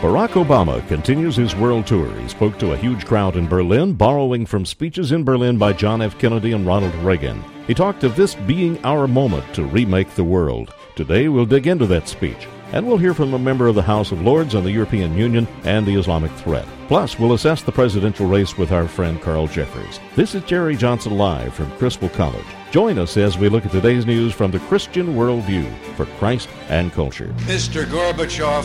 Barack Obama continues his world tour. He spoke to a huge crowd in Berlin, borrowing from speeches in Berlin by John F. Kennedy and Ronald Reagan. He talked of this being our moment to remake the world. Today, we'll dig into that speech, and we'll hear from a member of the House of Lords on the European Union and the Islamic threat. Plus, we'll assess the presidential race with our friend Carl Jeffers. This is Jerry Johnson live from Criswell College. Join us as we look at today's news from the Christian worldview for Christ and culture. Mr. Gorbachev,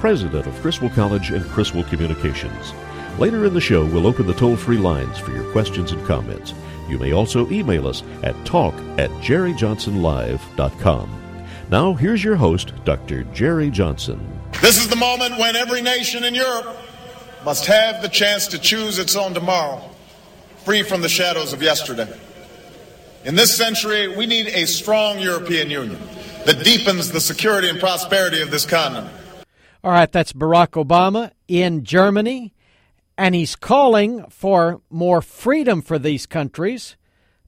president of Criswell College and Criswell Communications. Later in the show, we'll open the toll free lines for your questions and comments. You may also email us at talk at jerryjohnsonlive.com. Now, here's your host, Dr. Jerry Johnson. This is the moment when every nation in Europe must have the chance to choose its own tomorrow, free from the shadows of yesterday. In this century, we need a strong European Union that deepens the security and prosperity of this continent. All right, that's Barack Obama in Germany, and he's calling for more freedom for these countries,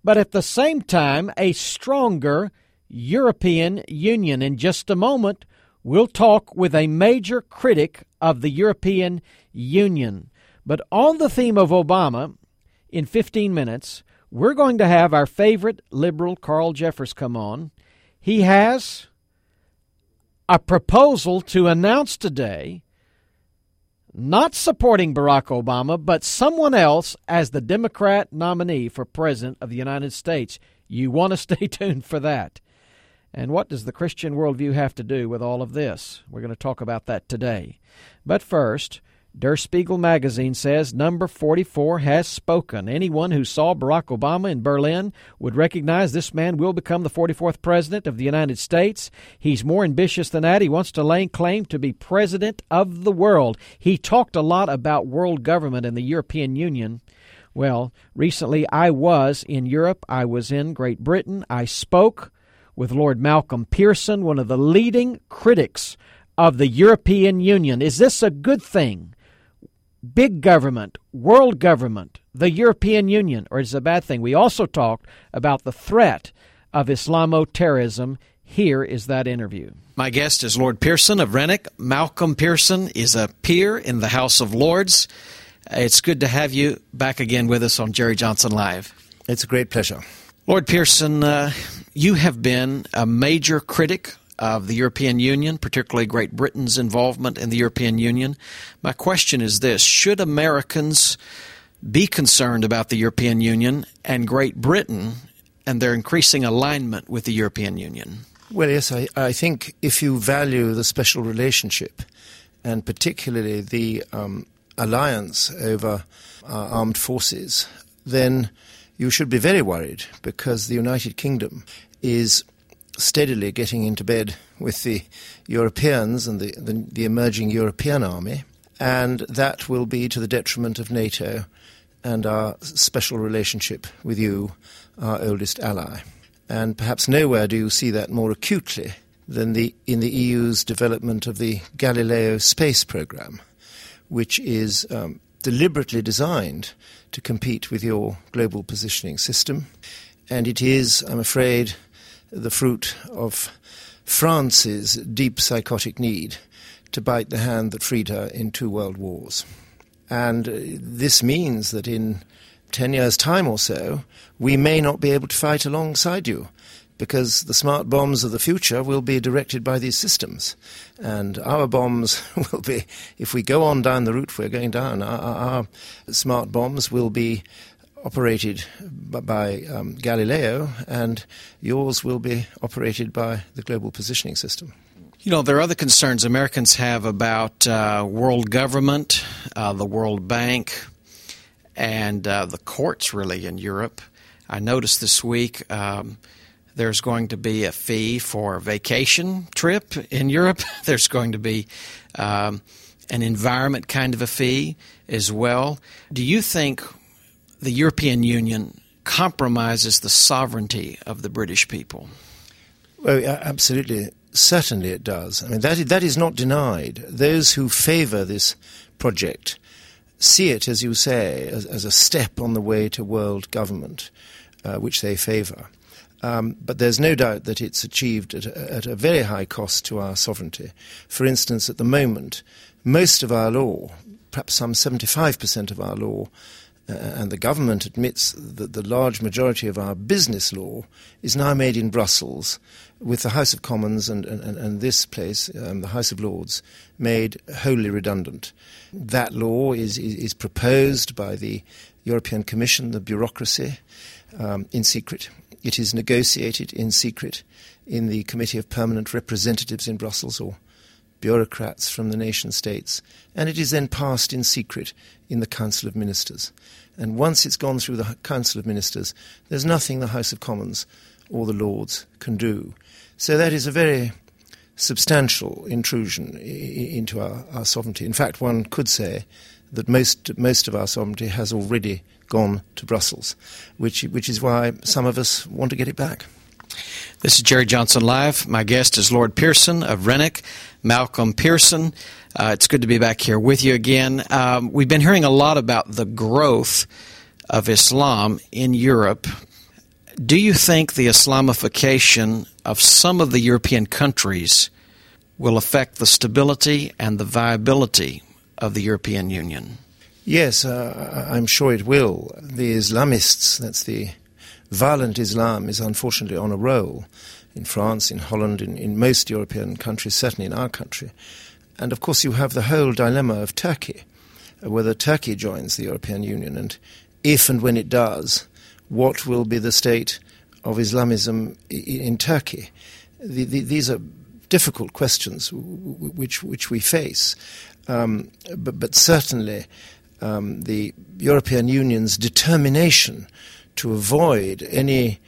but at the same time, a stronger European Union. In just a moment, we'll talk with a major critic of the European Union. But on the theme of Obama, in 15 minutes, we're going to have our favorite liberal, Carl Jeffers, come on. He has a proposal to announce today not supporting Barack Obama, but someone else as the Democrat nominee for President of the United States. You want to stay tuned for that. And what does the Christian worldview have to do with all of this? We're going to talk about that today. But first, Der Spiegel magazine says number 44 has spoken. Anyone who saw Barack Obama in Berlin would recognize this man will become the 44th president of the United States. He's more ambitious than that. He wants to lay claim to be president of the world. He talked a lot about world government and the European Union. Well, recently I was in Europe. I was in Great Britain. I spoke with Lord Malcolm Pearson, one of the leading critics of the European Union. Is this a good thing? Big government, world government, the European Union, or is it a bad thing? We also talked about the threat of Islamo terrorism. Here is that interview. My guest is Lord Pearson of Rannoch. Malcolm Pearson is a peer in the House of Lords. It's good to have you back again with us on Jerry Johnson Live. It's a great pleasure. Lord Pearson, uh, you have been a major critic of the European Union, particularly Great Britain's involvement in the European Union. My question is this Should Americans be concerned about the European Union and Great Britain and their increasing alignment with the European Union? Well, yes, I, I think if you value the special relationship and particularly the um, alliance over uh, armed forces, then you should be very worried because the United Kingdom is steadily getting into bed with the Europeans and the, the, the, emerging European army, and that will be to the detriment of NATO and our special relationship with you, our oldest ally. And perhaps nowhere do you see that more acutely than the, in the EU's development of the Galileo space program, which is um, deliberately designed to compete with your global positioning system. And it is, I'm afraid, the fruit of France's deep psychotic need to bite the hand that freed her in two world wars. And uh, this means that in 10 years' time or so, we may not be able to fight alongside you because the smart bombs of the future will be directed by these systems. And our bombs will be, if we go on down the route we're going down, our, our smart bombs will be operated by um, Galileo, and yours will be operated by the Global Positioning System. You know, there are other concerns Americans have about uh, world government, uh, the World Bank, and uh, the courts, really, in Europe. I noticed this week um, there's going to be a fee for a vacation trip in Europe. There's going to be um, an environment kind of a fee as well. Do you think the European Union compromises the sovereignty of the British people? Well, absolutely. Certainly it does. I mean, that, that is not denied. Those who favour this project see it, as you say, as, as, a step on the way to world government, uh, which they favour. Um, but there's no doubt that it's achieved at a, at a very high cost to our sovereignty. For instance, at the moment, most of our law, perhaps some 75% of our law, uh, and the government admits that the large majority of our business law is now made in Brussels, with the House of Commons and, and, and this place, um, the House of Lords, made wholly redundant. That law is, is, is proposed by the European Commission, the bureaucracy, um, in secret. It is negotiated in secret in the Committee of Permanent Representatives in Brussels, or bureaucrats from the nation states, and it is then passed in secret in the Council of Ministers. And once it's gone through the Council of Ministers, there's nothing the House of Commons or the Lords can do. So that is a very substantial intrusion into our, our sovereignty. In fact, one could say that most, most of our sovereignty has already gone to Brussels, which, which is why some of us want to get it back. This is Jerry Johnson Live. My guest is Lord Pearson of Rannoch, Malcolm Pearson. Uh, it's good to be back here with you again. Um, we've been hearing a lot about the growth of Islam in Europe. Do you think the Islamification of some of the European countries will affect the stability and the viability of the European Union? Yes, uh, I'm sure it will. The Islamists, that's the violent Islam is unfortunately on a roll in France, in Holland, in, in most European countries, certainly in our country. And of course, you have the whole dilemma of Turkey, uh, whether Turkey joins the European Union, and if and when it does, what will be the state of Islamism in Turkey? The, the, these are difficult questions which, which we face. Um, but, but, certainly, um, the European Union's determination to avoid any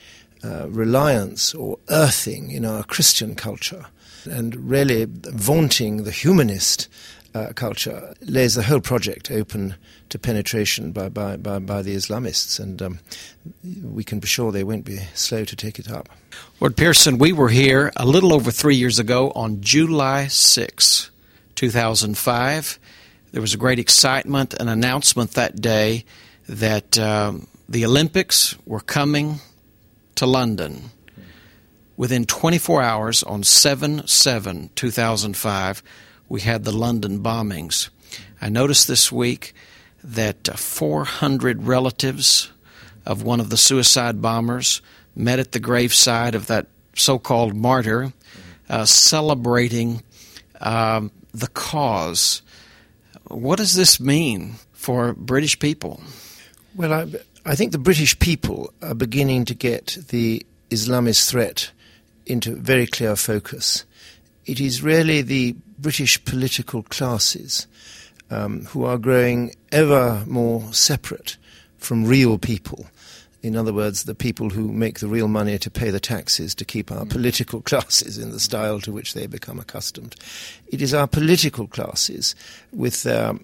uh, reliance or earthing in our Christian culture and really vaunting the humanist uh, culture lays the whole project open to penetration by, by, by, by the Islamists, and um, we can be sure they won't be slow to take it up. Lord Pearson, we were here a little over three years ago on July 6, 2005. There was a great excitement, an announcement that day that um, the Olympics were coming to London. Within 24 hours on 7 7 2005, we had the London bombings. I noticed this week that uh, 400 relatives of one of the suicide bombers met at the graveside of that so called martyr, uh, celebrating um, the cause. What does this mean for British people? Well, I, I think the British people are beginning to get the Islamist threat into very clear focus. It is really the British political classes um, who are growing ever more separate from real people. In other words, the people who make the real money to pay the taxes to keep our political classes in the style to which they become accustomed. It is our political classes with their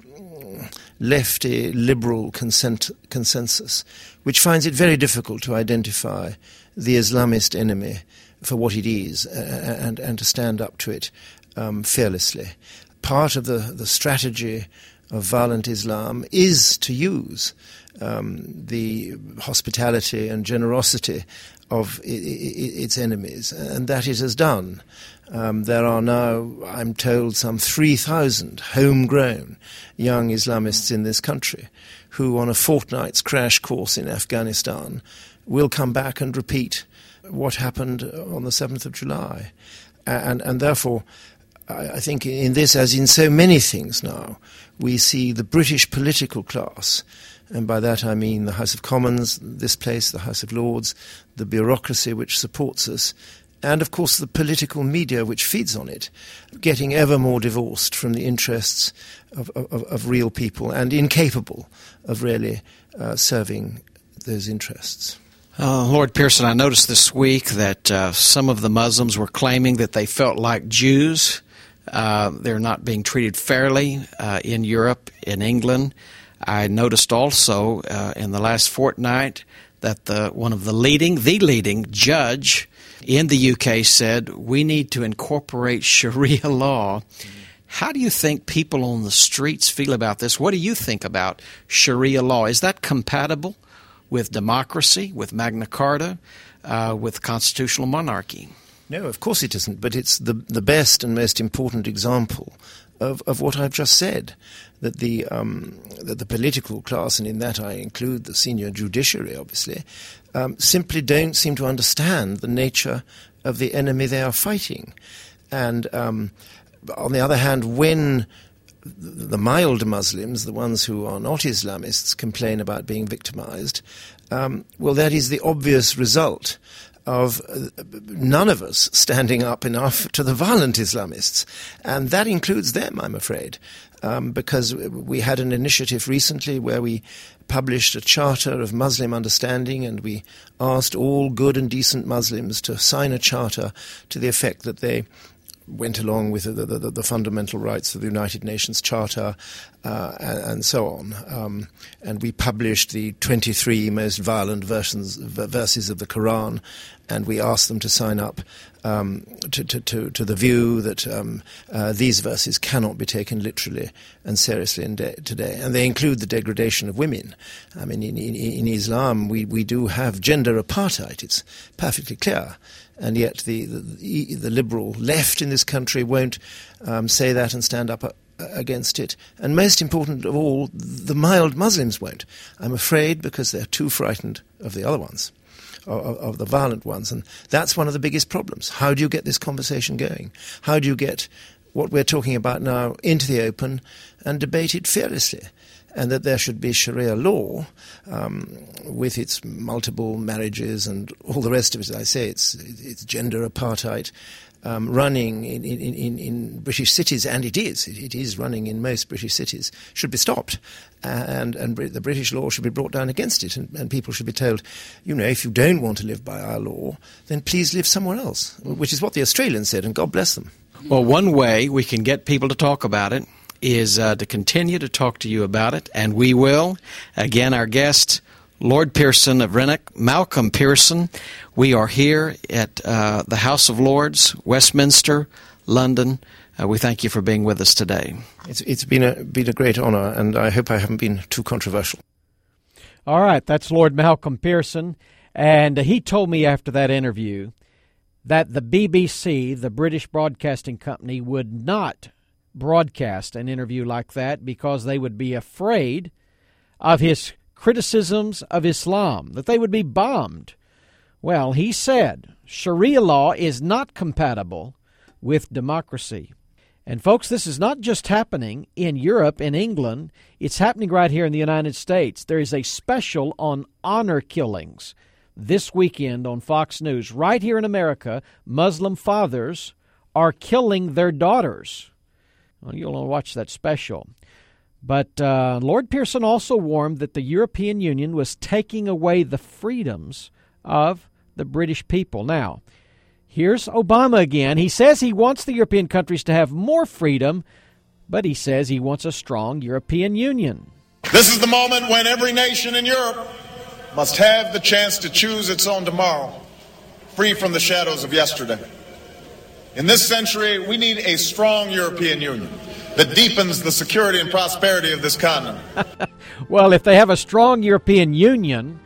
lefty liberal consent, consensus, which finds it very difficult to identify the Islamist enemy for what it is uh, and, and to stand up to it um, fearlessly. Part of the, the strategy of violent Islam is to use um, the hospitality and generosity of its enemies, and that it has done. Um, there are now, I'm told, some 3,000 homegrown young Islamists in this country who, on a fortnight's crash course in Afghanistan, will come back and repeat what happened on the 7th of July. And, and therefore, I think in this, as in so many things now, we see the British political class, and by that I mean the House of Commons, this place, the House of Lords, the bureaucracy which supports us, and of course the political media which feeds on it, getting ever more divorced from the interests of, of, of real people and incapable of really uh, serving those interests. Uh, Lord Pearson, I noticed this week that uh, some of the Muslims were claiming that they felt like Jews. Uh, they're not being treated fairly uh, in Europe, in England. I noticed also uh, in the last fortnight that the, one of the leading, the leading judge in the UK said we need to incorporate Sharia law. How do you think people on the streets feel about this? What do you think about Sharia law? Is that compatible with democracy, with Magna Carta, uh, with constitutional monarchy? No, of course it isn't, but it's the, the best and most important example of, of what I've just said. That the, um, that the political class, and in that I include the senior judiciary, obviously, um, simply don't seem to understand the nature of the enemy they are fighting. And um, on the other hand, when the mild Muslims, the ones who are not Islamists, complain about being victimized, um, well, that is the obvious result of uh, none of us standing up enough to the violent Islamists. And that includes them, I'm afraid, um, because we had an initiative recently where we published a charter of Muslim understanding and we asked all good and decent Muslims to sign a charter to the effect that they went along with the, the, the, fundamental rights of the United Nations Charter uh, and, and, so on. Um, and we published the 23 most violent versions, verses of the Quran, and we asked them to sign up um, to, to, to, to, the view that um, uh, these verses cannot be taken literally and seriously de- today. And they include the degradation of women. I mean, in, in, in Islam, we, we do have gender apartheid, it's perfectly clear and yet the, the, the liberal left in this country won't um, say that and stand up uh, against it. And most important of all, the mild Muslims won't. I'm afraid because they're too frightened of the other ones. Of, of, the violent ones. And that's one of the biggest problems. How do you get this conversation going? How do you get what we're talking about now into the open and debate it fearlessly? And that there should be Sharia law um, with its multiple marriages and all the rest of it. As I say, it's, it's gender apartheid. Um, running in, in, in, in, British cities, and it is, it, is running in most British cities, should be stopped. And, and the British law should be brought down against it. And, and, people should be told, you know, if you don't want to live by our law, then please live somewhere else, which is what the Australians said, and God bless them. Well, one way we can get people to talk about it is uh, to continue to talk to you about it, and we will. Again, our guest, Lord Pearson of Rannoch, Malcolm Pearson. We are here at uh, the House of Lords, Westminster, London. Uh, we thank you for being with us today. It's, it's been, a, been a great honor, and I hope I haven't been too controversial. All right, that's Lord Malcolm Pearson. And he told me after that interview that the BBC, the British Broadcasting Company, would not broadcast an interview like that because they would be afraid of his criticisms of Islam, that they would be bombed. Well, he said Sharia law is not compatible with democracy. And, folks, this is not just happening in Europe, in England, it's happening right here in the United States. There is a special on honor killings this weekend on Fox News. Right here in America, Muslim fathers are killing their daughters well, you'll watch that special. But uh, Lord Pearson also warned that the European Union was taking away the freedoms of the British people. Now, here's Obama again. He says he wants the European countries to have more freedom, but he says he wants a strong European Union. This is the moment when every nation in Europe must have the chance to choose its own tomorrow, free from the shadows of yesterday. In this century, we need a strong European Union that deepens the security and prosperity of this continent. well, if they have a strong European Union,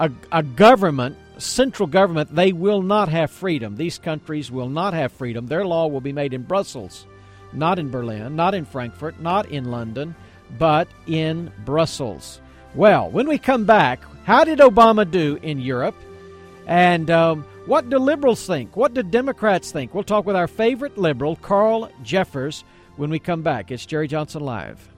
a, a government, central government, they will not have freedom. These countries will not have freedom. Their law will be made in Brussels, not in Berlin, not in Frankfurt, not in London, but in Brussels. Well, when we come back, How did Obama do in Europe? And um, what do liberals think? What do Democrats think? We'll talk with our favorite liberal, Carl Jeffers, when we come back. It's Jerry Johnson Live.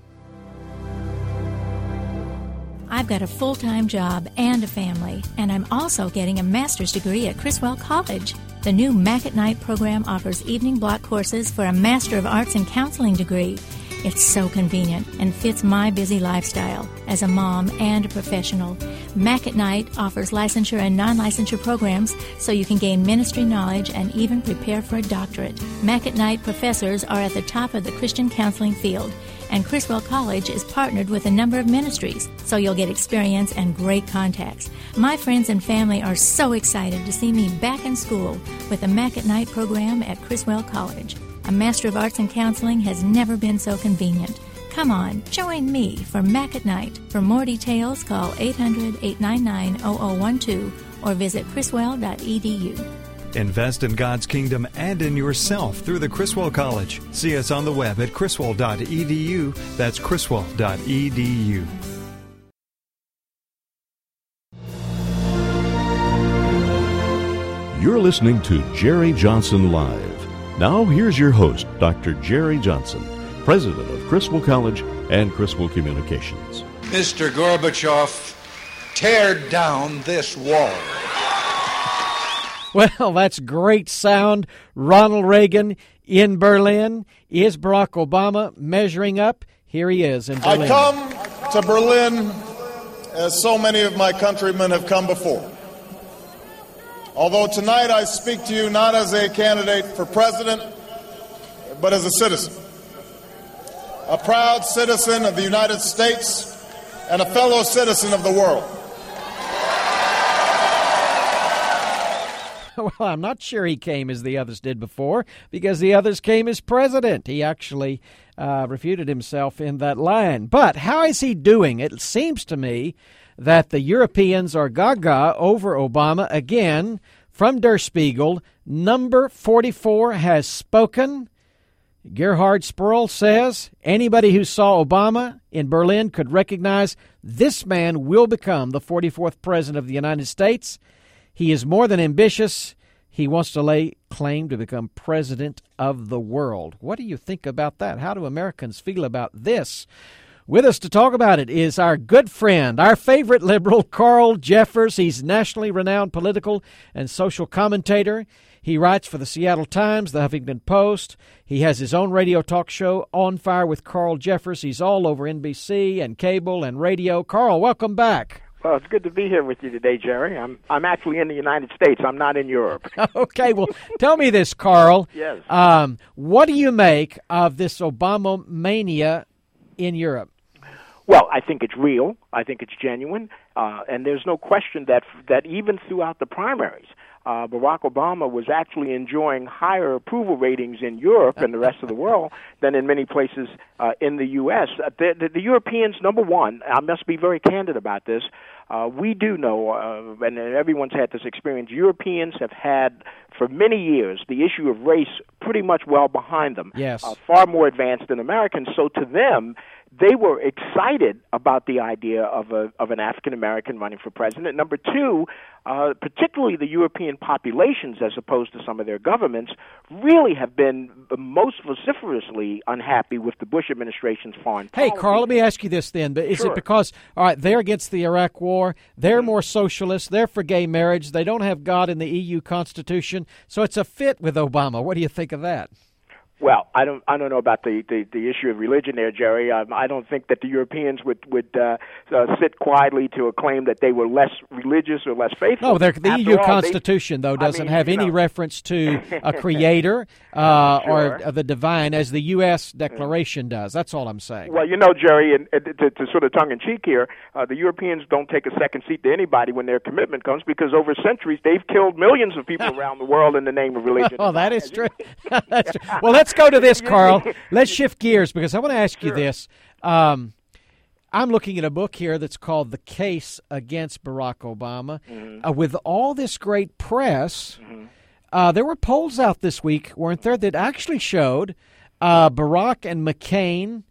I've got a full time job and a family, and I'm also getting a master's degree at Criswell College. The new Mac at Night program offers evening block courses for a Master of Arts in Counseling degree. It's so convenient and fits my busy lifestyle as a mom and a professional. Mac at Night offers licensure and non licensure programs so you can gain ministry knowledge and even prepare for a doctorate. Mac at Night professors are at the top of the Christian counseling field, and Criswell College is partnered with a number of ministries, so you'll get experience and great contacts. My friends and family are so excited to see me back in school with the Mac at Night program at Criswell College. A Master of Arts in Counseling has never been so convenient. Come on, join me for Mac at Night. For more details, call 800 899 0012 or visit criswell.edu. Invest in God's kingdom and in yourself through the Criswell College. See us on the web at criswell.edu. That's criswell.edu. You're listening to Jerry Johnson Live. Now, here's your host, Dr. Jerry Johnson, president of Criswell College and Criswell Communications. Mr. Gorbachev, tear down this wall. Well, that's great sound. Ronald Reagan in Berlin. Is Barack Obama measuring up? Here he is in Berlin. I come to Berlin as so many of my countrymen have come before. Although tonight I speak to you not as a candidate for president, but as a citizen. A proud citizen of the United States and a fellow citizen of the world. well, I'm not sure he came as the others did before because the others came as president. He actually uh, refuted himself in that line. But how is he doing? It seems to me that the Europeans are gaga over Obama again. From Der Spiegel, number 44 has spoken. Gerhard Sperl says anybody who saw Obama in Berlin could recognize this man will become the 44th president of the United States. He is more than ambitious. He wants to lay claim to become president of the world. What do you think about that? How do Americans feel about this? With us to talk about it is our good friend, our favorite liberal, Carl Jeffers. He's nationally renowned political and social commentator. He writes for the Seattle Times, the Huffington Post. He has his own radio talk show, On Fire with Carl Jeffers. He's all over NBC and cable and radio. Carl, welcome back. Well, it's good to be here with you today, Jerry. I'm I'm actually in the United States. I'm not in Europe. okay, well, tell me this, Carl. Yes. Um, what do you make of this Obama mania in Europe? Well, I think it's real. I think it's genuine, uh, and there's no question that that even throughout the primaries, uh, Barack Obama was actually enjoying higher approval ratings in Europe and the rest of the world than in many places uh, in the U.S. Uh, the, the, the Europeans, number one, I must be very candid about this. Uh, we do know, uh, and everyone's had this experience. Europeans have had, for many years, the issue of race pretty much well behind them. Yes, uh, far more advanced than Americans. So to them, they were excited about the idea of a of an African American running for president. Number two, uh, particularly the European populations, as opposed to some of their governments, really have been most vociferously unhappy with the Bush administration's foreign Hey, policy. Carl, let me ask you this then: But is Sure. it because all right, they're against the Iraq War, they're more socialist, they're for gay marriage, they don't have God in the EU Constitution, so it's a fit with Obama? What do you think of that? Well, I don't. I don't know about the the, the issue of religion there, Jerry. Um, I don't think that the Europeans would would uh, uh, sit quietly to a claim that they were less religious or less faithful. No, the After EU all, they- Constitution though doesn't mean, have any know. reference to a creator uh, Sure. or the divine as the U.S. Declaration does. That's all I'm saying. Well, you know, Jerry, and, and to, to sort of tongue in cheek here, uh, the Europeans don't take a second seat to anybody when their commitment comes because over centuries they've killed millions of people around the world in the name of religion. Oh, that is true. That's true. Well, let's go to this, Carl. Let's shift gears because I want to ask you this. Um, I'm looking at a book here that's called The Case Against Barack Obama. Mm-hmm. Uh, with all this great press, uh, there were polls out this week, weren't there, that actually showed uh, Barack and McCain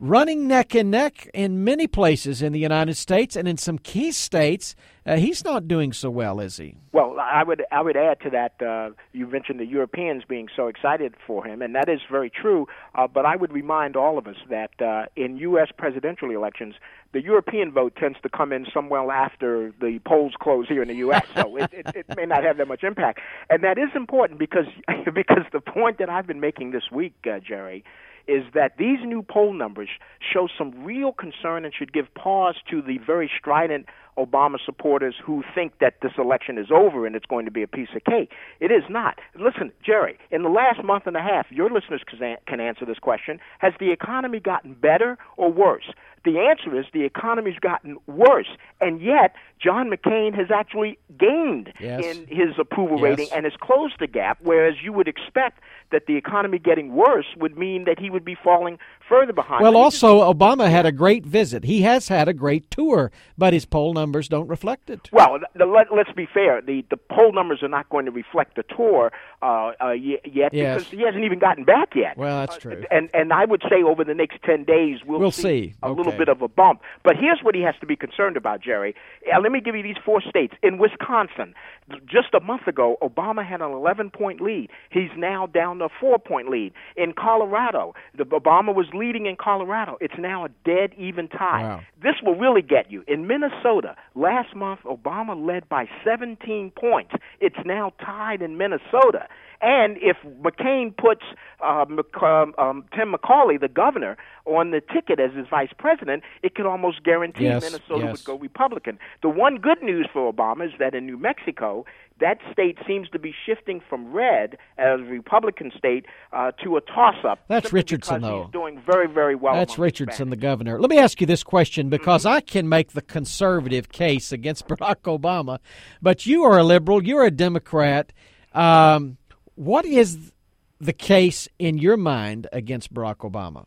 running neck and neck in many places in the United States and in some key states. Uh, he's not doing so well, is he? Well, I would I would add to that. Uh, you mentioned the Europeans being so excited for him, and that is very true. Uh, but I would remind all of us that uh, in U.S. presidential elections, the European vote tends to come in somewhere after the polls close here in the U.S. So it, it, it may not have that much impact, and that is important because because the point that I've been making this week, uh, Jerry, is that these new poll numbers show some real concern and should give pause to the very strident Obama supporters who think that this election is over and it's going to be a piece of cake. It is not. Listen, Jerry, in the last month and a half, your listeners can answer this question. Has the economy gotten better or worse? The answer is the economy's gotten worse, and yet John McCain has actually gained yes. in his approval yes. rating and has closed the gap, whereas you would expect that the economy getting worse would mean that he would be falling further behind. Well, also, Obama had a great visit. He has had a great tour, but his poll numbers don't reflect it. Well, the, let, us be fair. The, the poll numbers are not going to reflect the tour uh, uh, yet yes. because he hasn't even gotten back yet. Well, that's uh, true. And, and I would say over the next 10 days, we'll, we'll see, see. a okay. little bit of a bump. But here's what he has to be concerned about, Jerry. Uh, let me give you these four states. In Wisconsin, just a month ago, Obama had an 11 point lead. He's now down to a four point lead. In Colorado, the Obama was leading in Colorado. It's now a dead even tie. Wow. This will really get you. In Minnesota, last month, Obama led by 17 points. It's now tied in Minnesota. And if McCain puts uh, um, um, Tim McCauley, the governor, on the ticket as his vice president, it could almost guarantee yes, Minnesota yes. would go Republican. The one good news for Obama is that in New Mexico, that state seems to be shifting from red as a Republican state uh, to a toss-up. That's Richardson, though. He's doing very, very well. That's Richardson, the governor. Let me ask you this question because Mm-hmm. I can make the conservative case against Barack Obama, but you are a liberal, you're a Democrat. Um, what is the case in your mind against Barack Obama?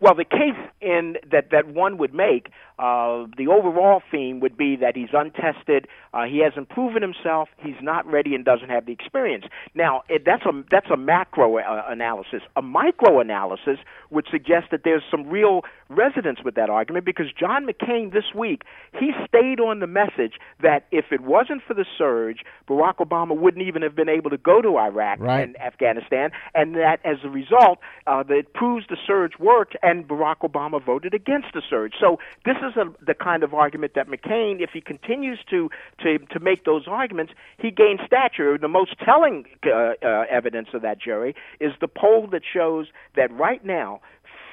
Well, the case in that that one would make, uh, the overall theme would be that he's untested. Uh, he hasn't proven himself. He's not ready and doesn't have the experience. Now, it, that's a that's a macro uh, analysis. A micro analysis would suggest that there's some real resonance with that argument because John McCain this week he stayed on the message that if it wasn't for the surge, Barack Obama wouldn't even have been able to go to Iraq Right. and Afghanistan, and that as a result, uh, that it proves the surge worked, and Barack Obama voted against the surge. So this is a, the kind of argument that McCain, if he continues to to to make those arguments, he gains stature. The most telling uh, uh, evidence of that, Jerry, is the poll that shows that right now,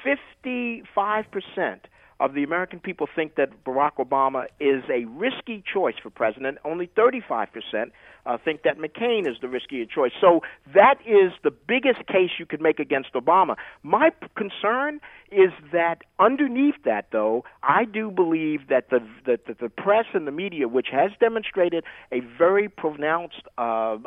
fifty-five percent of the American people think that Barack Obama is a risky choice for president. Only 35% uh, think that McCain is the riskier choice. So that is the biggest case you could make against Obama. My concern is that underneath that, though, I do believe that the that the, press and the media, which has demonstrated a very pronounced uh,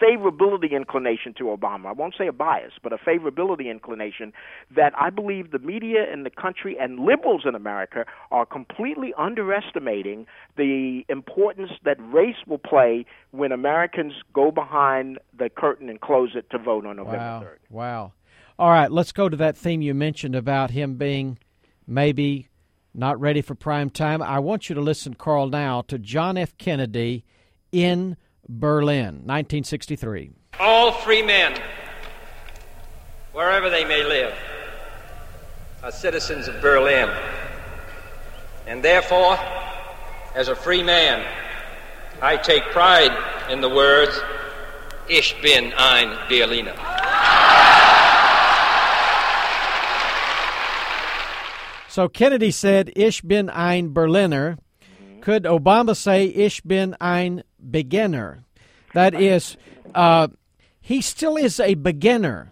favorability inclination to Obama, I won't say a bias, but a favorability inclination, that I believe the media in the country and liberals in America are completely underestimating the importance that race will play when Americans go behind the curtain and close it to vote on November Wow. 3rd. Wow. All right, let's go to that theme you mentioned about him being maybe not ready for prime time. I want you to listen, Carl, now to John F. Kennedy in Berlin, 1963. All free men, wherever they may live, are citizens of Berlin. And therefore, as a free man, I take pride in the words, Ich bin ein Berliner. So Kennedy said, Ich bin ein Berliner. Could Obama say, Ich bin ein Beginner? That is, uh, he still is a beginner.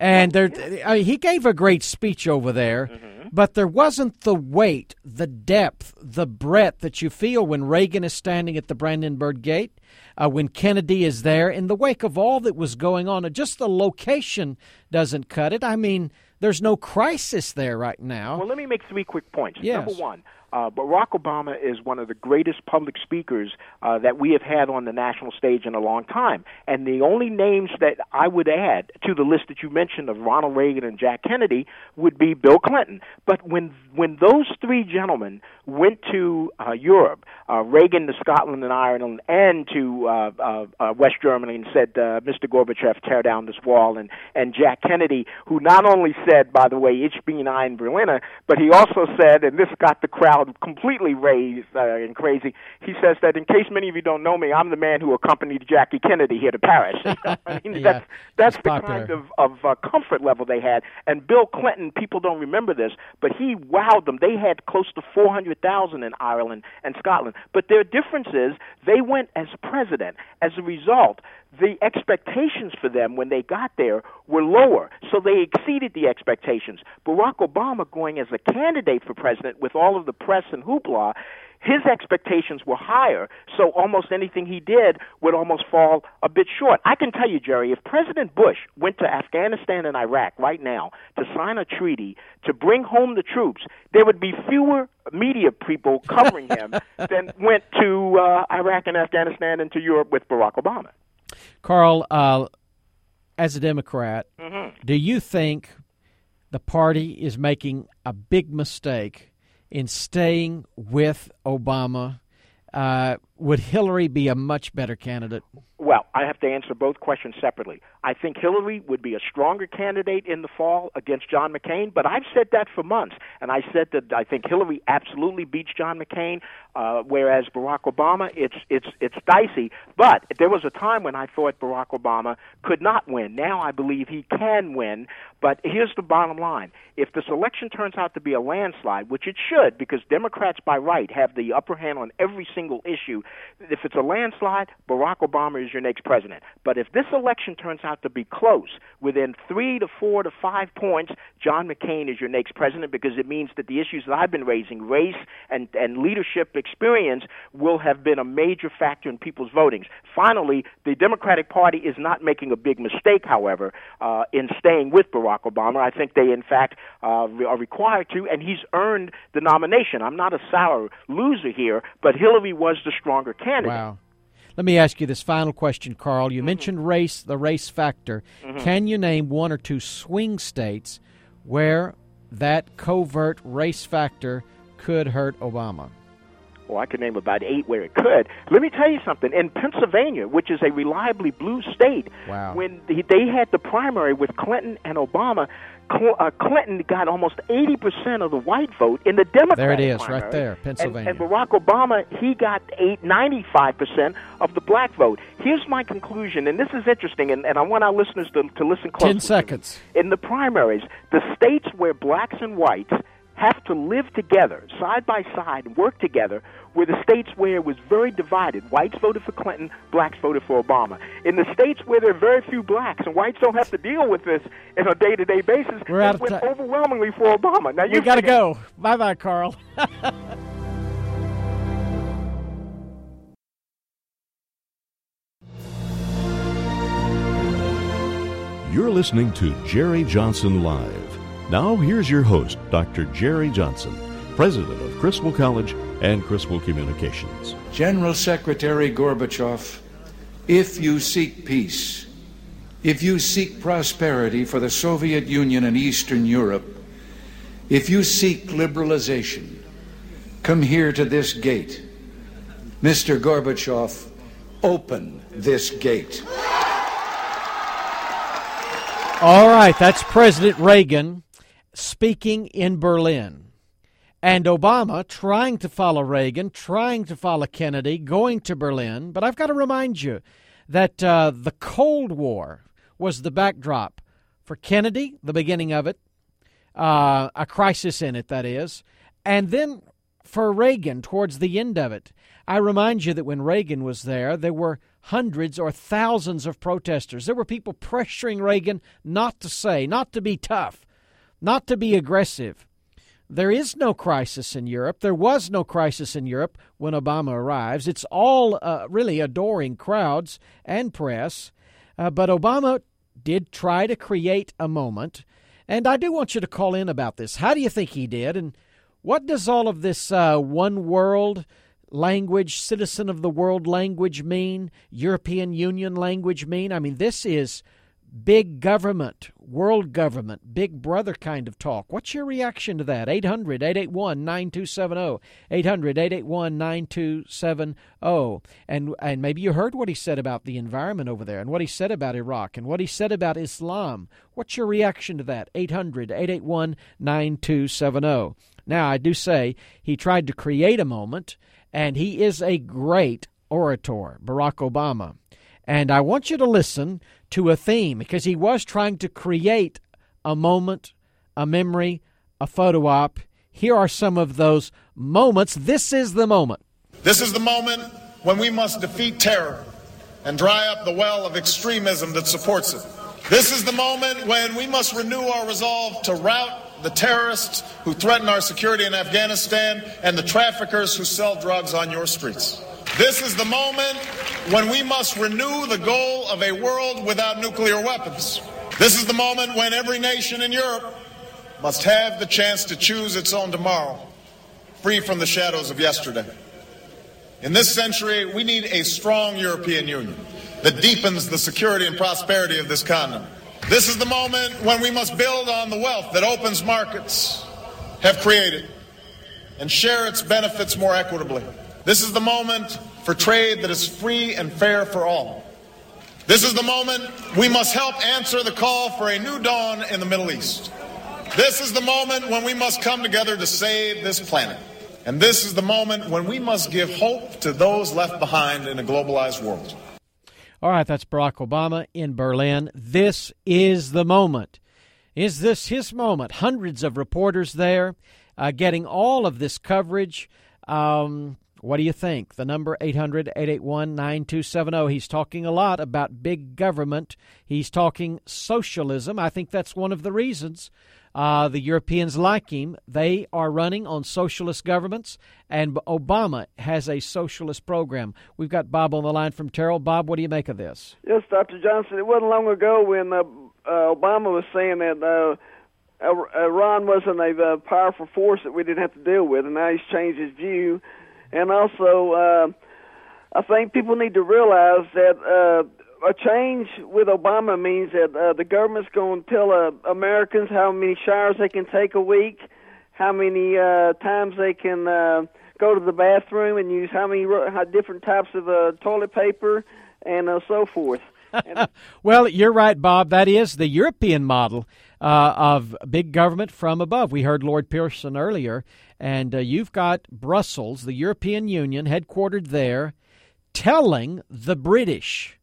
And there, uh, he gave a great speech over there, but there wasn't the weight, the depth, the breadth that you feel when Reagan is standing at the Brandenburg Gate, uh, when Kennedy is there, in the wake of all that was going on. Just the location doesn't cut it. I mean, there's no crisis there right now. Well, let me make three quick points. Yes. Number one, uh, Barack Obama is one of the greatest public speakers uh, that we have had on the national stage in a long time. And the only names that I would add to the list that you mentioned of Ronald Reagan and Jack Kennedy would be Bill Clinton. But when when those three gentlemen went to uh, Europe, uh, Reagan to Scotland and Ireland, and to uh, uh, uh, West Germany, and said, uh, "Mr. Gorbachev, tear down this wall," and and Jack Kennedy, who not only said, by the way, "Ich bin ein Berliner," but he also said, and this got the crowd completely raised uh, and crazy. He says that in case many of you don't know me, I'm the man who accompanied Jackie Kennedy here to Paris. I mean, Yeah, that's that's the popular. kind of of uh, comfort level they had. And Bill Clinton, people don't remember this, but he wowed them. They had close to 400,000 in Ireland and Scotland. But their difference is they went as president. As a result, the expectations for them when they got there were lower, so they exceeded the expectations. Barack Obama going as a candidate for president with all of the press and hoopla, his expectations were higher, so almost anything he did would almost fall a bit short. I can tell you, Jerry, if President Bush went to Afghanistan and Iraq right now to sign a treaty to bring home the troops, there would be fewer media people covering him than went to uh, Iraq and Afghanistan and to Europe with Barack Obama. Carl, uh, as a Democrat, Mhm. do you think the party is making a big mistake in staying with Obama? Uh, would Hillary be a much better candidate? Well, I have to answer both questions separately. I think Hillary would be a stronger candidate in the fall against John McCain, but I've said that for months, and I said that I think Hillary absolutely beats John McCain, uh, whereas Barack Obama, it's it's it's dicey. But there was a time when I thought Barack Obama could not win. Now I believe he can win. But here's the bottom line: if this election turns out to be a landslide, which it should, because Democrats by right have the upper hand on every single issue, if it's a landslide, Barack Obama is your next president. But if this election turns out to be close, within three to four to five points, John McCain is your next president because it means that the issues that I've been raising, race and, and leadership experience, will have been a major factor in people's votings. Finally, the Democratic Party is not making a big mistake, however, uh, in staying with Barack Obama. I think they, in fact, uh, are required to, and he's earned the nomination. I'm not a sour loser here, but Hillary was the stronger candidate. Wow. Let me ask you this final question, Carl. You mentioned race, the race factor. Mhm. Can you name one or two swing states where that covert race factor could hurt Obama? Well, I could name about eight where it could. Let me tell you something. In Pennsylvania, which is a reliably blue state, Wow. when they had the primary with Clinton and Obama, Cl- uh, Clinton got almost 80% of the white vote in the Democratic There it is, primary. right there, Pennsylvania. And, Barack Obama, he got eight, 95% of the black vote. Here's my conclusion, and this is interesting, and, and I want our listeners to, to listen closely. Ten seconds. In the primaries, the states where blacks and whites have to live together, side by side, and work together, were the states where it was very divided. Whites voted for Clinton, blacks voted for Obama. In the states where there are very few blacks and whites don't have to deal with this on a day to day basis, We're it out of went ti- overwhelmingly for Obama. Now, you We got to go. Bye bye, Carl. You're listening to Jerry Johnson Live. Now, here's your host, Dr. Jerry Johnson, president of Criswell College and Criswell Communications. General Secretary Gorbachev, if you seek peace, if you seek prosperity for the Soviet Union and Eastern Europe, if you seek liberalization, come here to this gate. Mr. Gorbachev, open this gate. All right, that's President Reagan speaking in Berlin. And Obama trying to follow Reagan, trying to follow Kennedy, going to Berlin. But I've got to remind you that uh, the Cold War was the backdrop for Kennedy, the beginning of it, uh, a crisis in it, that is, and then for Reagan towards the end of it. I remind you that when Reagan was there, there were hundreds or thousands of protesters. There were people pressuring Reagan not to say, not to be tough, not to be aggressive. There is no crisis in Europe. There was no crisis in Europe when Obama arrives. It's all uh, really adoring crowds and press. Uh, but Obama did try to create a moment. And I do want you to call in about this. How do you think he did? And what does all of this uh, one world language, citizen of the world language mean? European Union language mean? I mean, this is big government, world government, big brother kind of talk. What's your reaction to that? 800 881 9270. 800 881 9270. And, and maybe you heard what he said about the environment over there, and what he said about Iraq, and what he said about Islam. What's your reaction to that? 800 881 9270. Now, I do say he tried to create a moment, and he is a great orator, Barack Obama. And I want you to listen to a theme because he was trying to create a moment, a memory, a photo op. Here are some of those moments. This is the moment. This is the moment when we must defeat terror and dry up the well of extremism that supports it. This is the moment when we must renew our resolve to rout the terrorists who threaten our security in Afghanistan and the traffickers who sell drugs on your streets. This is the moment when we must renew the goal of a world without nuclear weapons. This is the moment when every nation in Europe must have the chance to choose its own tomorrow, free from the shadows of yesterday. In this century, we need a strong European Union that deepens the security and prosperity of this continent. This is the moment when we must build on the wealth that opens markets have created and share its benefits more equitably. This is the moment for trade that is free and fair for all. This is the moment we must help answer the call for a new dawn in the Middle East. This is the moment when we must come together to save this planet. And this is the moment when we must give hope to those left behind in a globalized world. All right, that's Barack Obama in Berlin. This is the moment. Is this his moment? Hundreds of reporters there uh, getting all of this coverage. Um, what do you think? The number 800 881 9270. He's talking a lot about big government. He's talking socialism. I think that's one of the reasons uh, the Europeans like him. They are running on socialist governments, and Obama has a socialist program. We've got Bob on the line from Terrell. Bob, what do you make of this? Yes, Dr. Johnson. It wasn't long ago when uh, uh, Obama was saying that. Uh, Iran wasn't a uh, powerful force that we didn't have to deal with, and now he's changed his view and also uh, I think people need to realize that uh, a change with Obama means that uh, the government's going to tell uh, Americans how many showers they can take a week, how many uh, times they can uh, go to the bathroom, and use how many how different types of uh, toilet paper and uh, so forth. well, you're right, Bob. That is the European model uh, of big government from above. We heard Lord Pearson earlier, and uh, you've got Brussels, the European Union, headquartered there, telling the British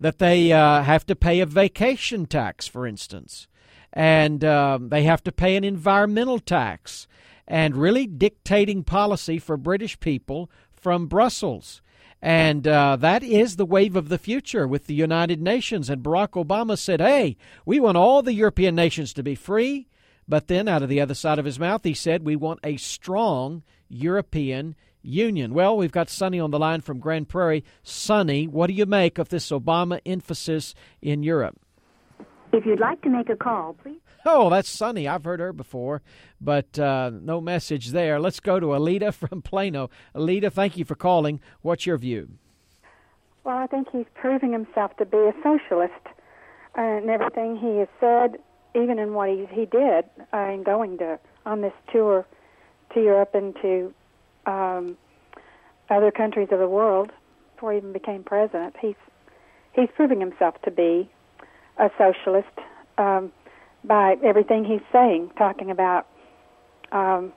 that they uh, have to pay a vacation tax, for instance, and um, they have to pay an environmental tax, and really dictating policy for British people from Brussels. And uh, that is the wave of the future with the United Nations. And Barack Obama said, hey, we want all the European nations to be free. But then, out of the other side of his mouth, he said, we want a strong European Union. Well, we've got Sonny on the line from Grand Prairie. Sonny, what do you make of this Obama emphasis in Europe? If you'd like to make a call, please. Oh, that's Sunny. I've heard her before, but uh, no message there. Let's go to Alita from Plano. Alita, thank you for calling. What's your view? Well, I think he's proving himself to be a socialist uh, in everything he has said, even in what he he did uh, in going to on this tour to Europe and to um, other countries of the world before he even became president. He's he's proving himself to be a socialist. Um, by everything he's saying, talking about. Um,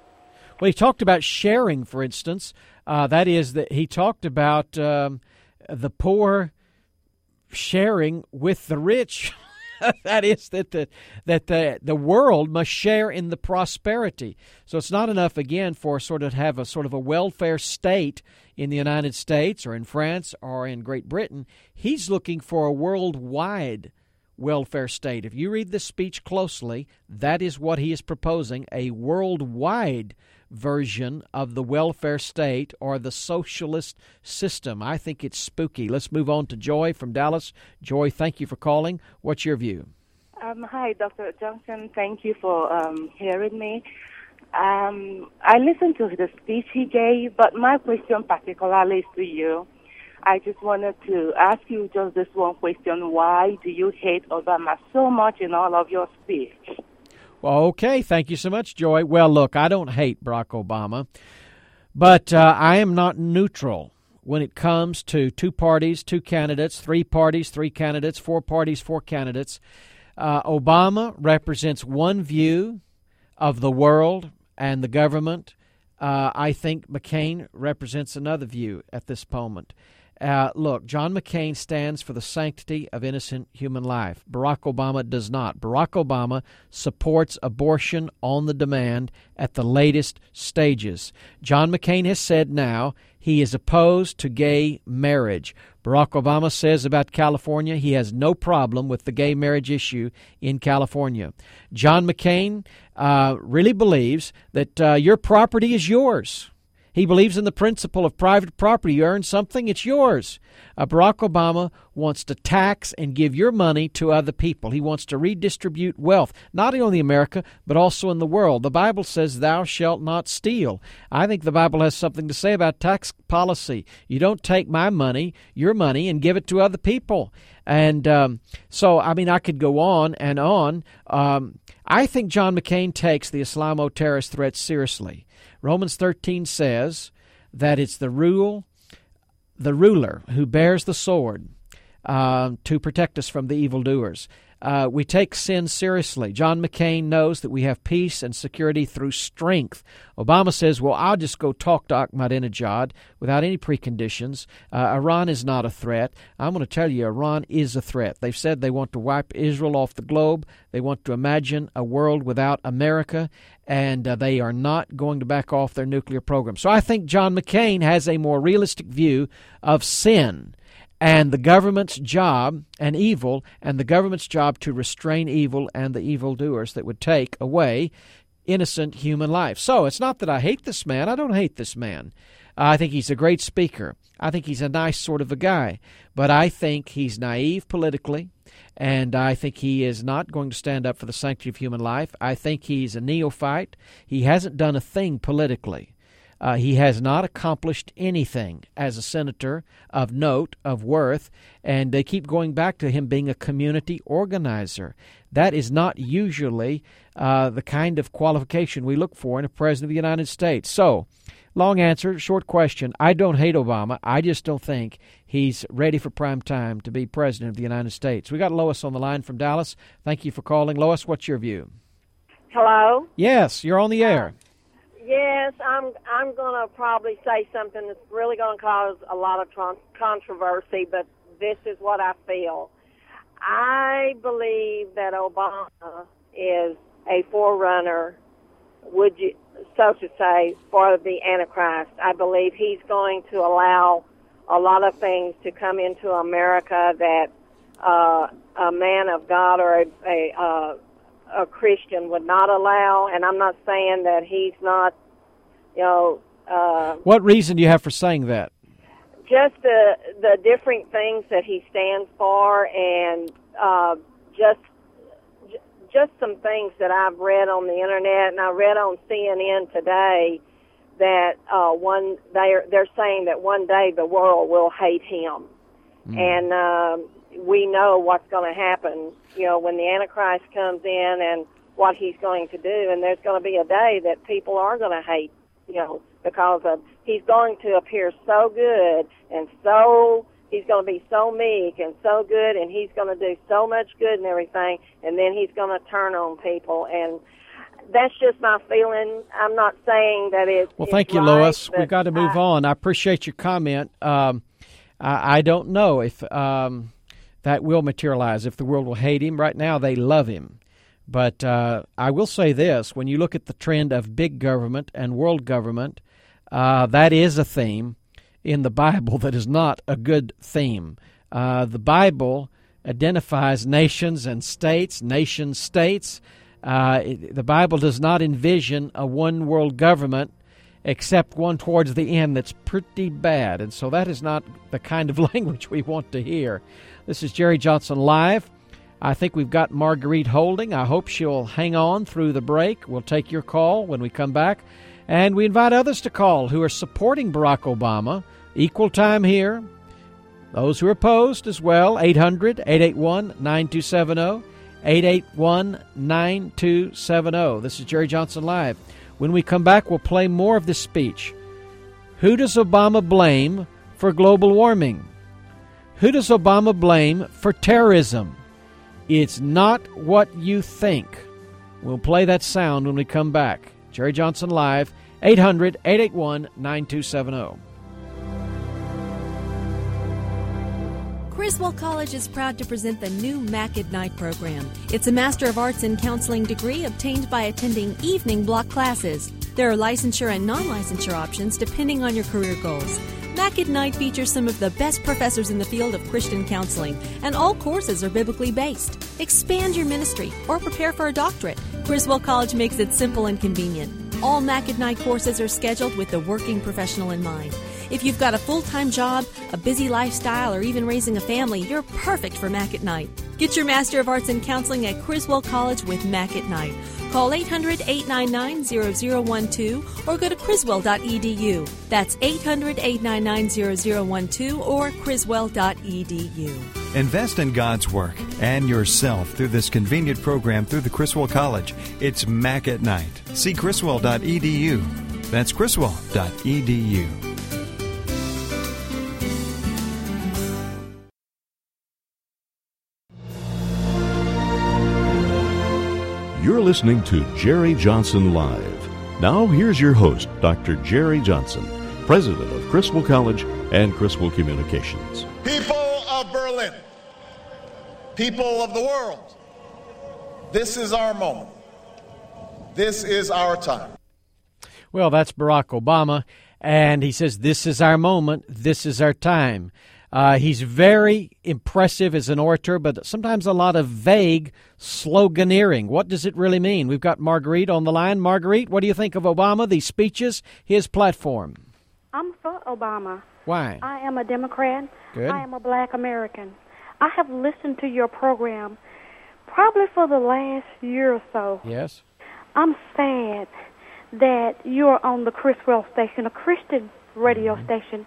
well, he talked about sharing, for instance. Uh, that is that he talked about um, the poor sharing with the rich. that is that the that the the world must share in the prosperity. So it's not enough again for sort of to have a sort of a welfare state in the United States or in France or in Great Britain. He's looking for a worldwide welfare state. If you read this speech closely, that is what he is proposing a worldwide version of the welfare state or the socialist system. I think it's spooky. Let's move on to Joy from Dallas. Joy, thank you for calling. What's your view? Um, hi, Dr. Johnson. Thank you for um, hearing me. Um, I listened to the speech he gave, but my question particularly is to you. I just wanted to ask you just this one question. Why do you hate Obama so much in all of your speech? Okay. Thank you so much, Joy. Well, look, I don't hate Barack Obama, but uh, I am not neutral when it comes to two parties, two candidates, three parties, three candidates, four parties, four candidates. Uh, Obama represents one view of the world and the government. Uh, I think McCain represents another view at this moment. Uh, look, John McCain stands for the sanctity of innocent human life. Barack Obama does not. Barack Obama supports abortion on the demand at the latest stages. John McCain has said now he is opposed to gay marriage. Barack Obama says about California he has no problem with the gay marriage issue in California. John McCain uh, really believes that uh, your property is yours. He believes in the principle of private property. You earn something, it's yours. Uh, Barack Obama wants to tax and give your money to other people. He wants to redistribute wealth, not only in America, but also in the world. The Bible says, Thou shalt not steal. I think the Bible has something to say about tax policy. You don't take my money, your money, and give it to other people. And um, so, I mean, I could go on and on. Um, I think John McCain takes the Islamo terrorist threat seriously. Romans 13 says that it's the rule, the ruler who bears the sword uh, to protect us from the evildoers. Uh, we take sin seriously. John McCain knows that we have peace and security through strength. Obama says, well, I'll just go talk to Ahmadinejad without any preconditions. Uh, Iran is not a threat. I'm going to tell you, Iran is a threat. They've said they want to wipe Israel off the globe. They want to imagine a world without America, and uh, they are not going to back off their nuclear program. So I think John McCain has a more realistic view of sin and the government's job and evil and the government's job to restrain evil and the evildoers that would take away innocent human life. So it's not that I hate this man. I don't hate this man. I think he's a great speaker. I think he's a nice sort of a guy. But I think he's naive politically, and I think he is not going to stand up for the sanctity of human life. I think he's a neophyte. He hasn't done a thing politically. Uh, he has not accomplished anything as a senator of note, of worth, and they keep going back to him being a community organizer. That is not usually uh, the kind of qualification we look for in a president of the United States. So, long answer, short question. I don't hate Obama. I just don't think he's ready for prime time to be president of the United States. We got Lois on the line from Dallas. Thank you for calling. Lois, what's your view? Hello? Yes, you're on the air. Yes, I'm. I'm to probably say something that's really to cause a lot of tron- controversy, but this is what I feel. I believe that Obama is a forerunner, would you, so to say, for the Antichrist. I believe he's going to allow a lot of things to come into America that uh, a man of God or a, a uh, a Christian would not allow. And I'm not saying that he's not, you know. Uh, what reason do you have for saying that? Just the the different things that he stands for, and uh, just just some things that I've read on the internet, and I read on CNN today that uh, one they're they're saying that one day the world will hate him, mm. and um, we know what's going to happen, you know, when the Antichrist comes in and what he's going to do. And there's going to be a day that people are going to hate, you know, because of he's going to appear so good and so he's going to be so meek and so good and he's going to do so much good and everything and then he's going to turn on people and that's just my feeling. I'm not saying that it's well. Thank it's you, right, Lois. We've got to move I, on. I appreciate your comment. Um, I, I, don't know if um, that will materialize, if the world will hate him. Right now, they love him. But uh, I will say this when you look at the trend of big government and world government, uh, that is a theme in the Bible that is not a good theme. Uh, the Bible identifies nations and states, nation states. Uh, the Bible does not envision a one world government except one towards the end that's pretty bad. And so that is not the kind of language we want to hear. This is Jerry Johnson live I think we've got Marguerite holding. I hope she'll hang on through the break. We'll take your call when we come back. And we invite others to call who are supporting Barack Obama. Equal time here. Those who are opposed as well. 800 881 9270. 881 9270. This is Jerry Johnson Live. When we come back, we'll play more of this speech. Who does Obama blame for global warming? Who does Obama blame for terrorism? It's not what you think. We'll play that sound when we come back. Jerry Johnson Live, 800 881 9270. Criswell College is proud to present the new Mac at Night program. It's a Master of Arts in Counseling degree obtained by attending evening block classes. There are licensure and non licensure options depending on your career goals. Mac at Night features some of the best professors in the field of Christian counseling, and all courses are biblically based. Expand your ministry or prepare for a doctorate. Criswell College makes it simple and convenient. All Mac at Night courses are scheduled with the working professional in mind. If you've got a full time job, a busy lifestyle, or even raising a family, you're perfect for Mac at Night. Get your Master of Arts in Counseling at Criswell College with Mac at Night. Call 800 899 0012 or go to criswell.edu. That's 800 899 0012 or criswell.edu. Invest in God's work and yourself through this convenient program through the Criswell College. It's Mac at Night. See criswell.edu. That's criswell.edu. You're listening to Jerry Johnson Live. Now, here's your host, Dr. Jerry Johnson, president of Criswell College and Criswell Communications. People of Berlin, people of the world, this is our moment. This is our time. Well, that's Barack Obama, and he says, This is our moment, this is our time. Uh, he's very impressive as an orator, but sometimes a lot of vague sloganeering. What does it really mean? We've got Marguerite on the line. Marguerite, what do you think of Obama, these speeches, his platform? I'm for Obama. Why? I am a Democrat. Good. I am a black American. I have listened to your program probably for the last year or so. Yes. I'm sad that you're on the Criswell station, a Christian radio Mm-hmm. station.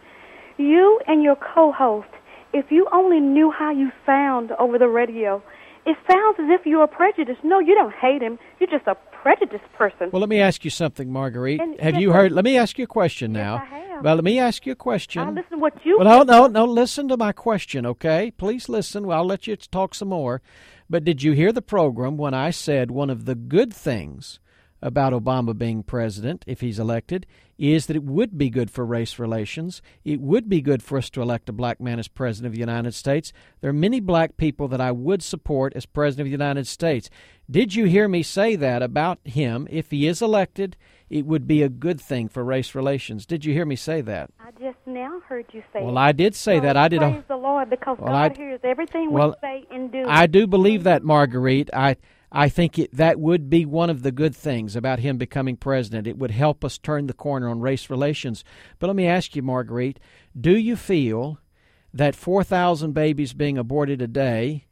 You and your co-host, if you only knew how you sound over the radio, it sounds as if you're prejudiced. No, you don't hate him. You're just a prejudiced person. Well, let me ask you something, Marguerite. And- have yes, you heard? Let me ask you a question now. Yes, I have. Well, let me ask you a question. I'll listen to what you. Well, no, no, no. Listen to my question, okay? Please listen. Well, I'll let you talk some more. But did you hear the program when I said one of the good things about Obama being president, if he's elected, is that it would be good for race relations. It would be good for us to elect a black man as president of the United States. There are many black people that I would support as president of the United States. Did you hear me say that about him? If he is elected, it would be a good thing for race relations. Did you hear me say that? I just now heard you say. Well. I did say that. I did a- Praise the Lord, because Well, God I- hears everything well, we say and do. I do believe that, Marguerite. I I think it, that would be one of the good things about him becoming president. It would help us turn the corner on race relations. But let me ask you, Marguerite, do you feel that 4,000 babies being aborted a day,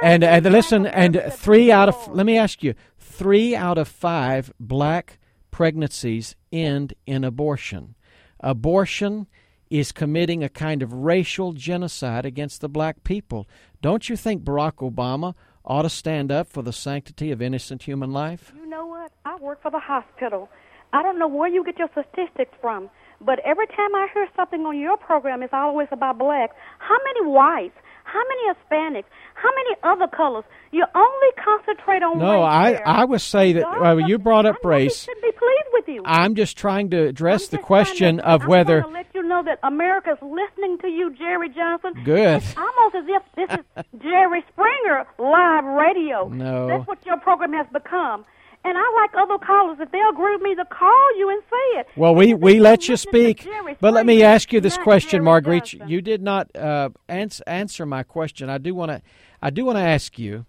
and, and listen, and three out of, let me ask you, three out of five black pregnancies end in abortion. Abortion is committing a kind of racial genocide against the black people. Don't you think Barack Obama ought to stand up for the sanctity of innocent human life? You know what? I work for the hospital. I don't know where you get your statistics from, but every time I hear something on your program, it's always about blacks. How many whites? How many Hispanics? How many other colors? You only concentrate on No, I there. I would say that well, you brought up race. should be pleased with you. I'm just trying to address the question of whether I'm just trying to let you know that America's listening to you, Jerry Johnson. Good. It's almost as if this is Jerry Springer live radio. No. That's what your program has become. And I like other callers, if they'll agree with me, to call you and say it. Well, we, we let you speak, but let me ask you this question, Marguerite. You did not uh, ans- answer my question. I do want to I do want to ask you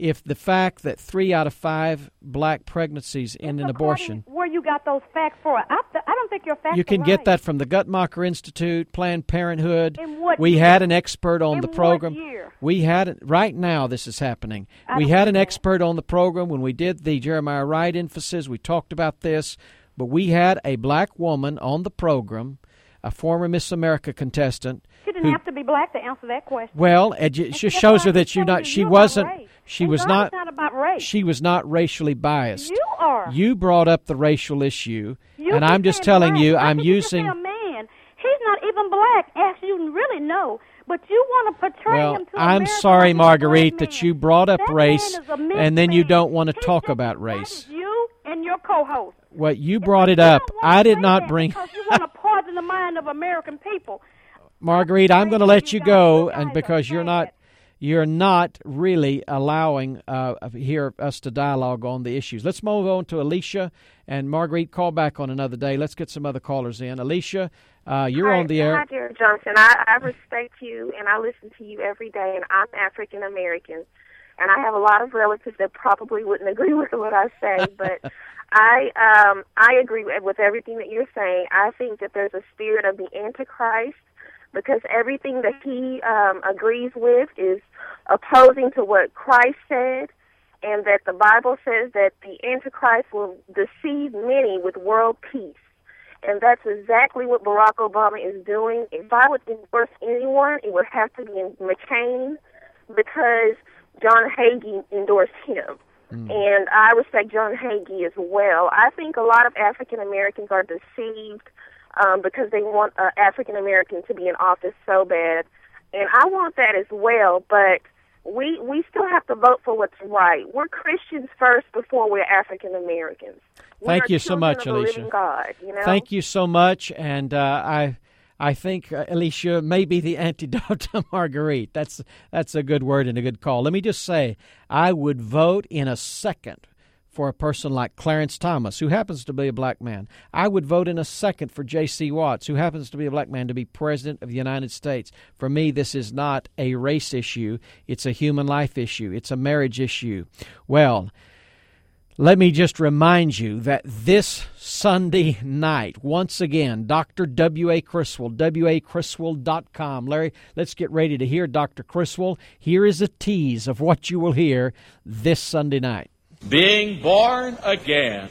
if the fact that three out of five black pregnancies end in abortion. Where you got those facts for? I, I don't think your facts. You can get that from the Guttmacher Institute, Planned Parenthood. In what we year? had an expert on In the program. We had right now. This is happening. I We had an expert on the program when we did the Jeremiah Wright emphasis. We talked about this, but we had a black woman on the program, a former Miss America contestant. She didn't who- have to be black to answer that question. well, it ju- just shows her that you telling not she wasn't race. She And was not not about race. she was not racially biased. You are. You brought up the racial issue, You and I'm just telling black. you, I'm can't you just say using. a man. He's not even black, as you really know. But you want to portray Well, him to I'm America sorry, like he's a black Marguerite, that you brought up That race, is a mixed and then you don't want to He's talk about race. You and your co-host. Well, you brought it up. I did not bring. Because you want to poison the mind of American people. Marguerite, I'm going to let you go, and because you're not, you're not really allowing uh, here us to dialogue on the issues. Let's move on to Alicia and Marguerite. Call back on another day. Let's get some other callers in. Alicia, uh, you're Hi, on the Hi, air. dear Johnson. I, I respect you and I listen to you every day, and I'm African American. And I have a lot of relatives that probably wouldn't agree with what I say, but I um, I agree with, with everything that you're saying. I think that there's a spirit of the Antichrist because everything that he um, agrees with is opposing to what Christ said, and that the Bible says that the Antichrist will deceive many with world peace. And that's exactly what Barack Obama is doing. If I would endorse anyone, it would have to be McCain because John Hagee endorsed him. And I respect John Hagee as well. I think a lot of African Americans are deceived um, because they want uh, African American to be in office so bad. And I want that as well, but we we still have to vote for what's right. We're Christians first before we're African Americans. Thank you so much, Alicia. God, you know? Thank you so much, and uh, I. I think uh, Alicia may be the antidote to Marguerite. That's that's a good word and a good call. Let me just say, I would vote in a second for a person like Clarence Thomas, who happens to be a black man. I would vote in a second for J.C. Watts, who happens to be a black man, to be president of the United States. For me, this is not a race issue; it's a human life issue. It's a marriage issue. Well. Let me just remind you that this Sunday night, once again, Dr. W.A. Criswell, wacriswell.com. Larry, let's get ready to hear Dr. Criswell. Here is a tease of what you will hear this Sunday night. Being born again,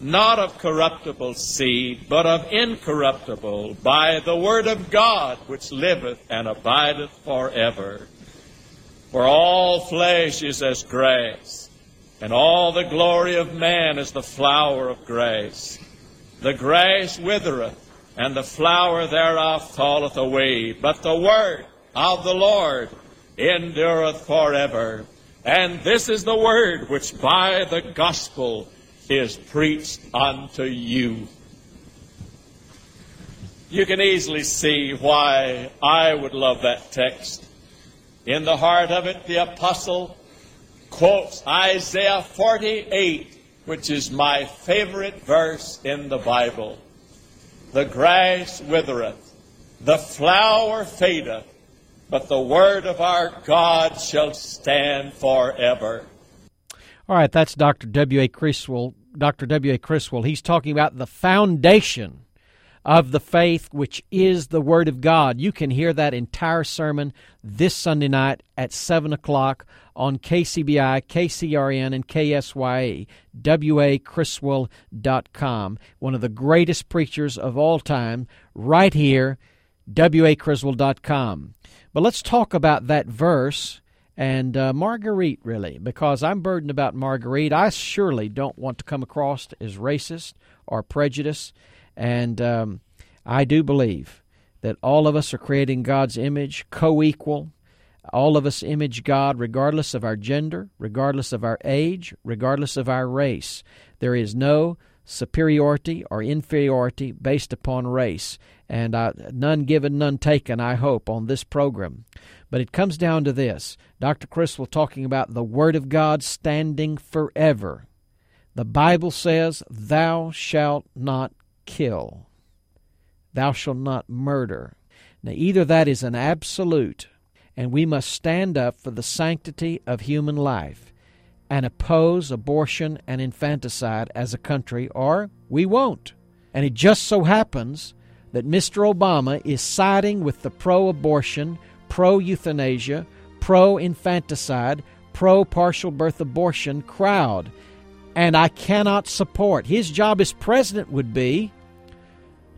not of corruptible seed, but of incorruptible, by the word of God, which liveth and abideth forever. For all flesh is as grass, and all the glory of man is the flower of grace. The grass withereth, and the flower thereof falleth away, but the word of the Lord endureth forever. And this is the word which by the gospel is preached unto you. You can easily see why I would love that text. In the heart of it, the apostle quotes Isaiah 48, which is my favorite verse in the Bible. The grass withereth, the flower fadeth, but the word of our God shall stand forever. All right, that's Dr. W.A. Criswell. Dr. W.A. Criswell, he's talking about the foundation of the faith, which is the Word of God. You can hear that entire sermon this Sunday night at 7 o'clock on KCBI, KCRN, and KSYE. WACriswell.com. One of the greatest preachers of all time, right here, WACriswell.com. But let's talk about that verse and uh, Marguerite, really, because I'm burdened about Marguerite. I surely don't want to come across as racist or prejudiced. And um, I do believe that all of us are creating God's image, co equal. All of us image God regardless of our gender, regardless of our age, regardless of our race. There is no superiority or inferiority based upon race, and uh, none given, none taken, I hope, on this program. But it comes down to this Dr. Criswell talking about the Word of God standing forever. The Bible says, Thou shalt not kill, thou shalt not murder. Now, either that is an absolute, and we must stand up for the sanctity of human life. And oppose abortion and infanticide as a country, or we won't. And it just so happens that Mr. Obama is siding with the pro abortion, pro euthanasia, pro infanticide, pro partial birth abortion crowd. And I cannot support. His job as president would be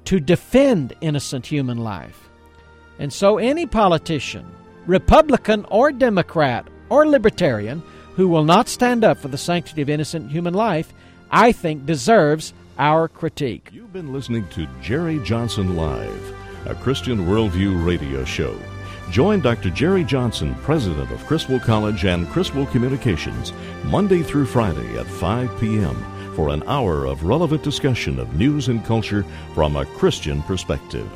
to defend innocent human life. And so any politician, Republican or Democrat or Libertarian, who will not stand up for the sanctity of innocent human life, I think deserves our critique. You've been listening to Jerry Johnson Live, a Christian worldview radio show. Join Dr. Jerry Johnson, president of Criswell College and Criswell Communications, Monday through Friday at 5 p.m. for an hour of relevant discussion of news and culture from a Christian perspective.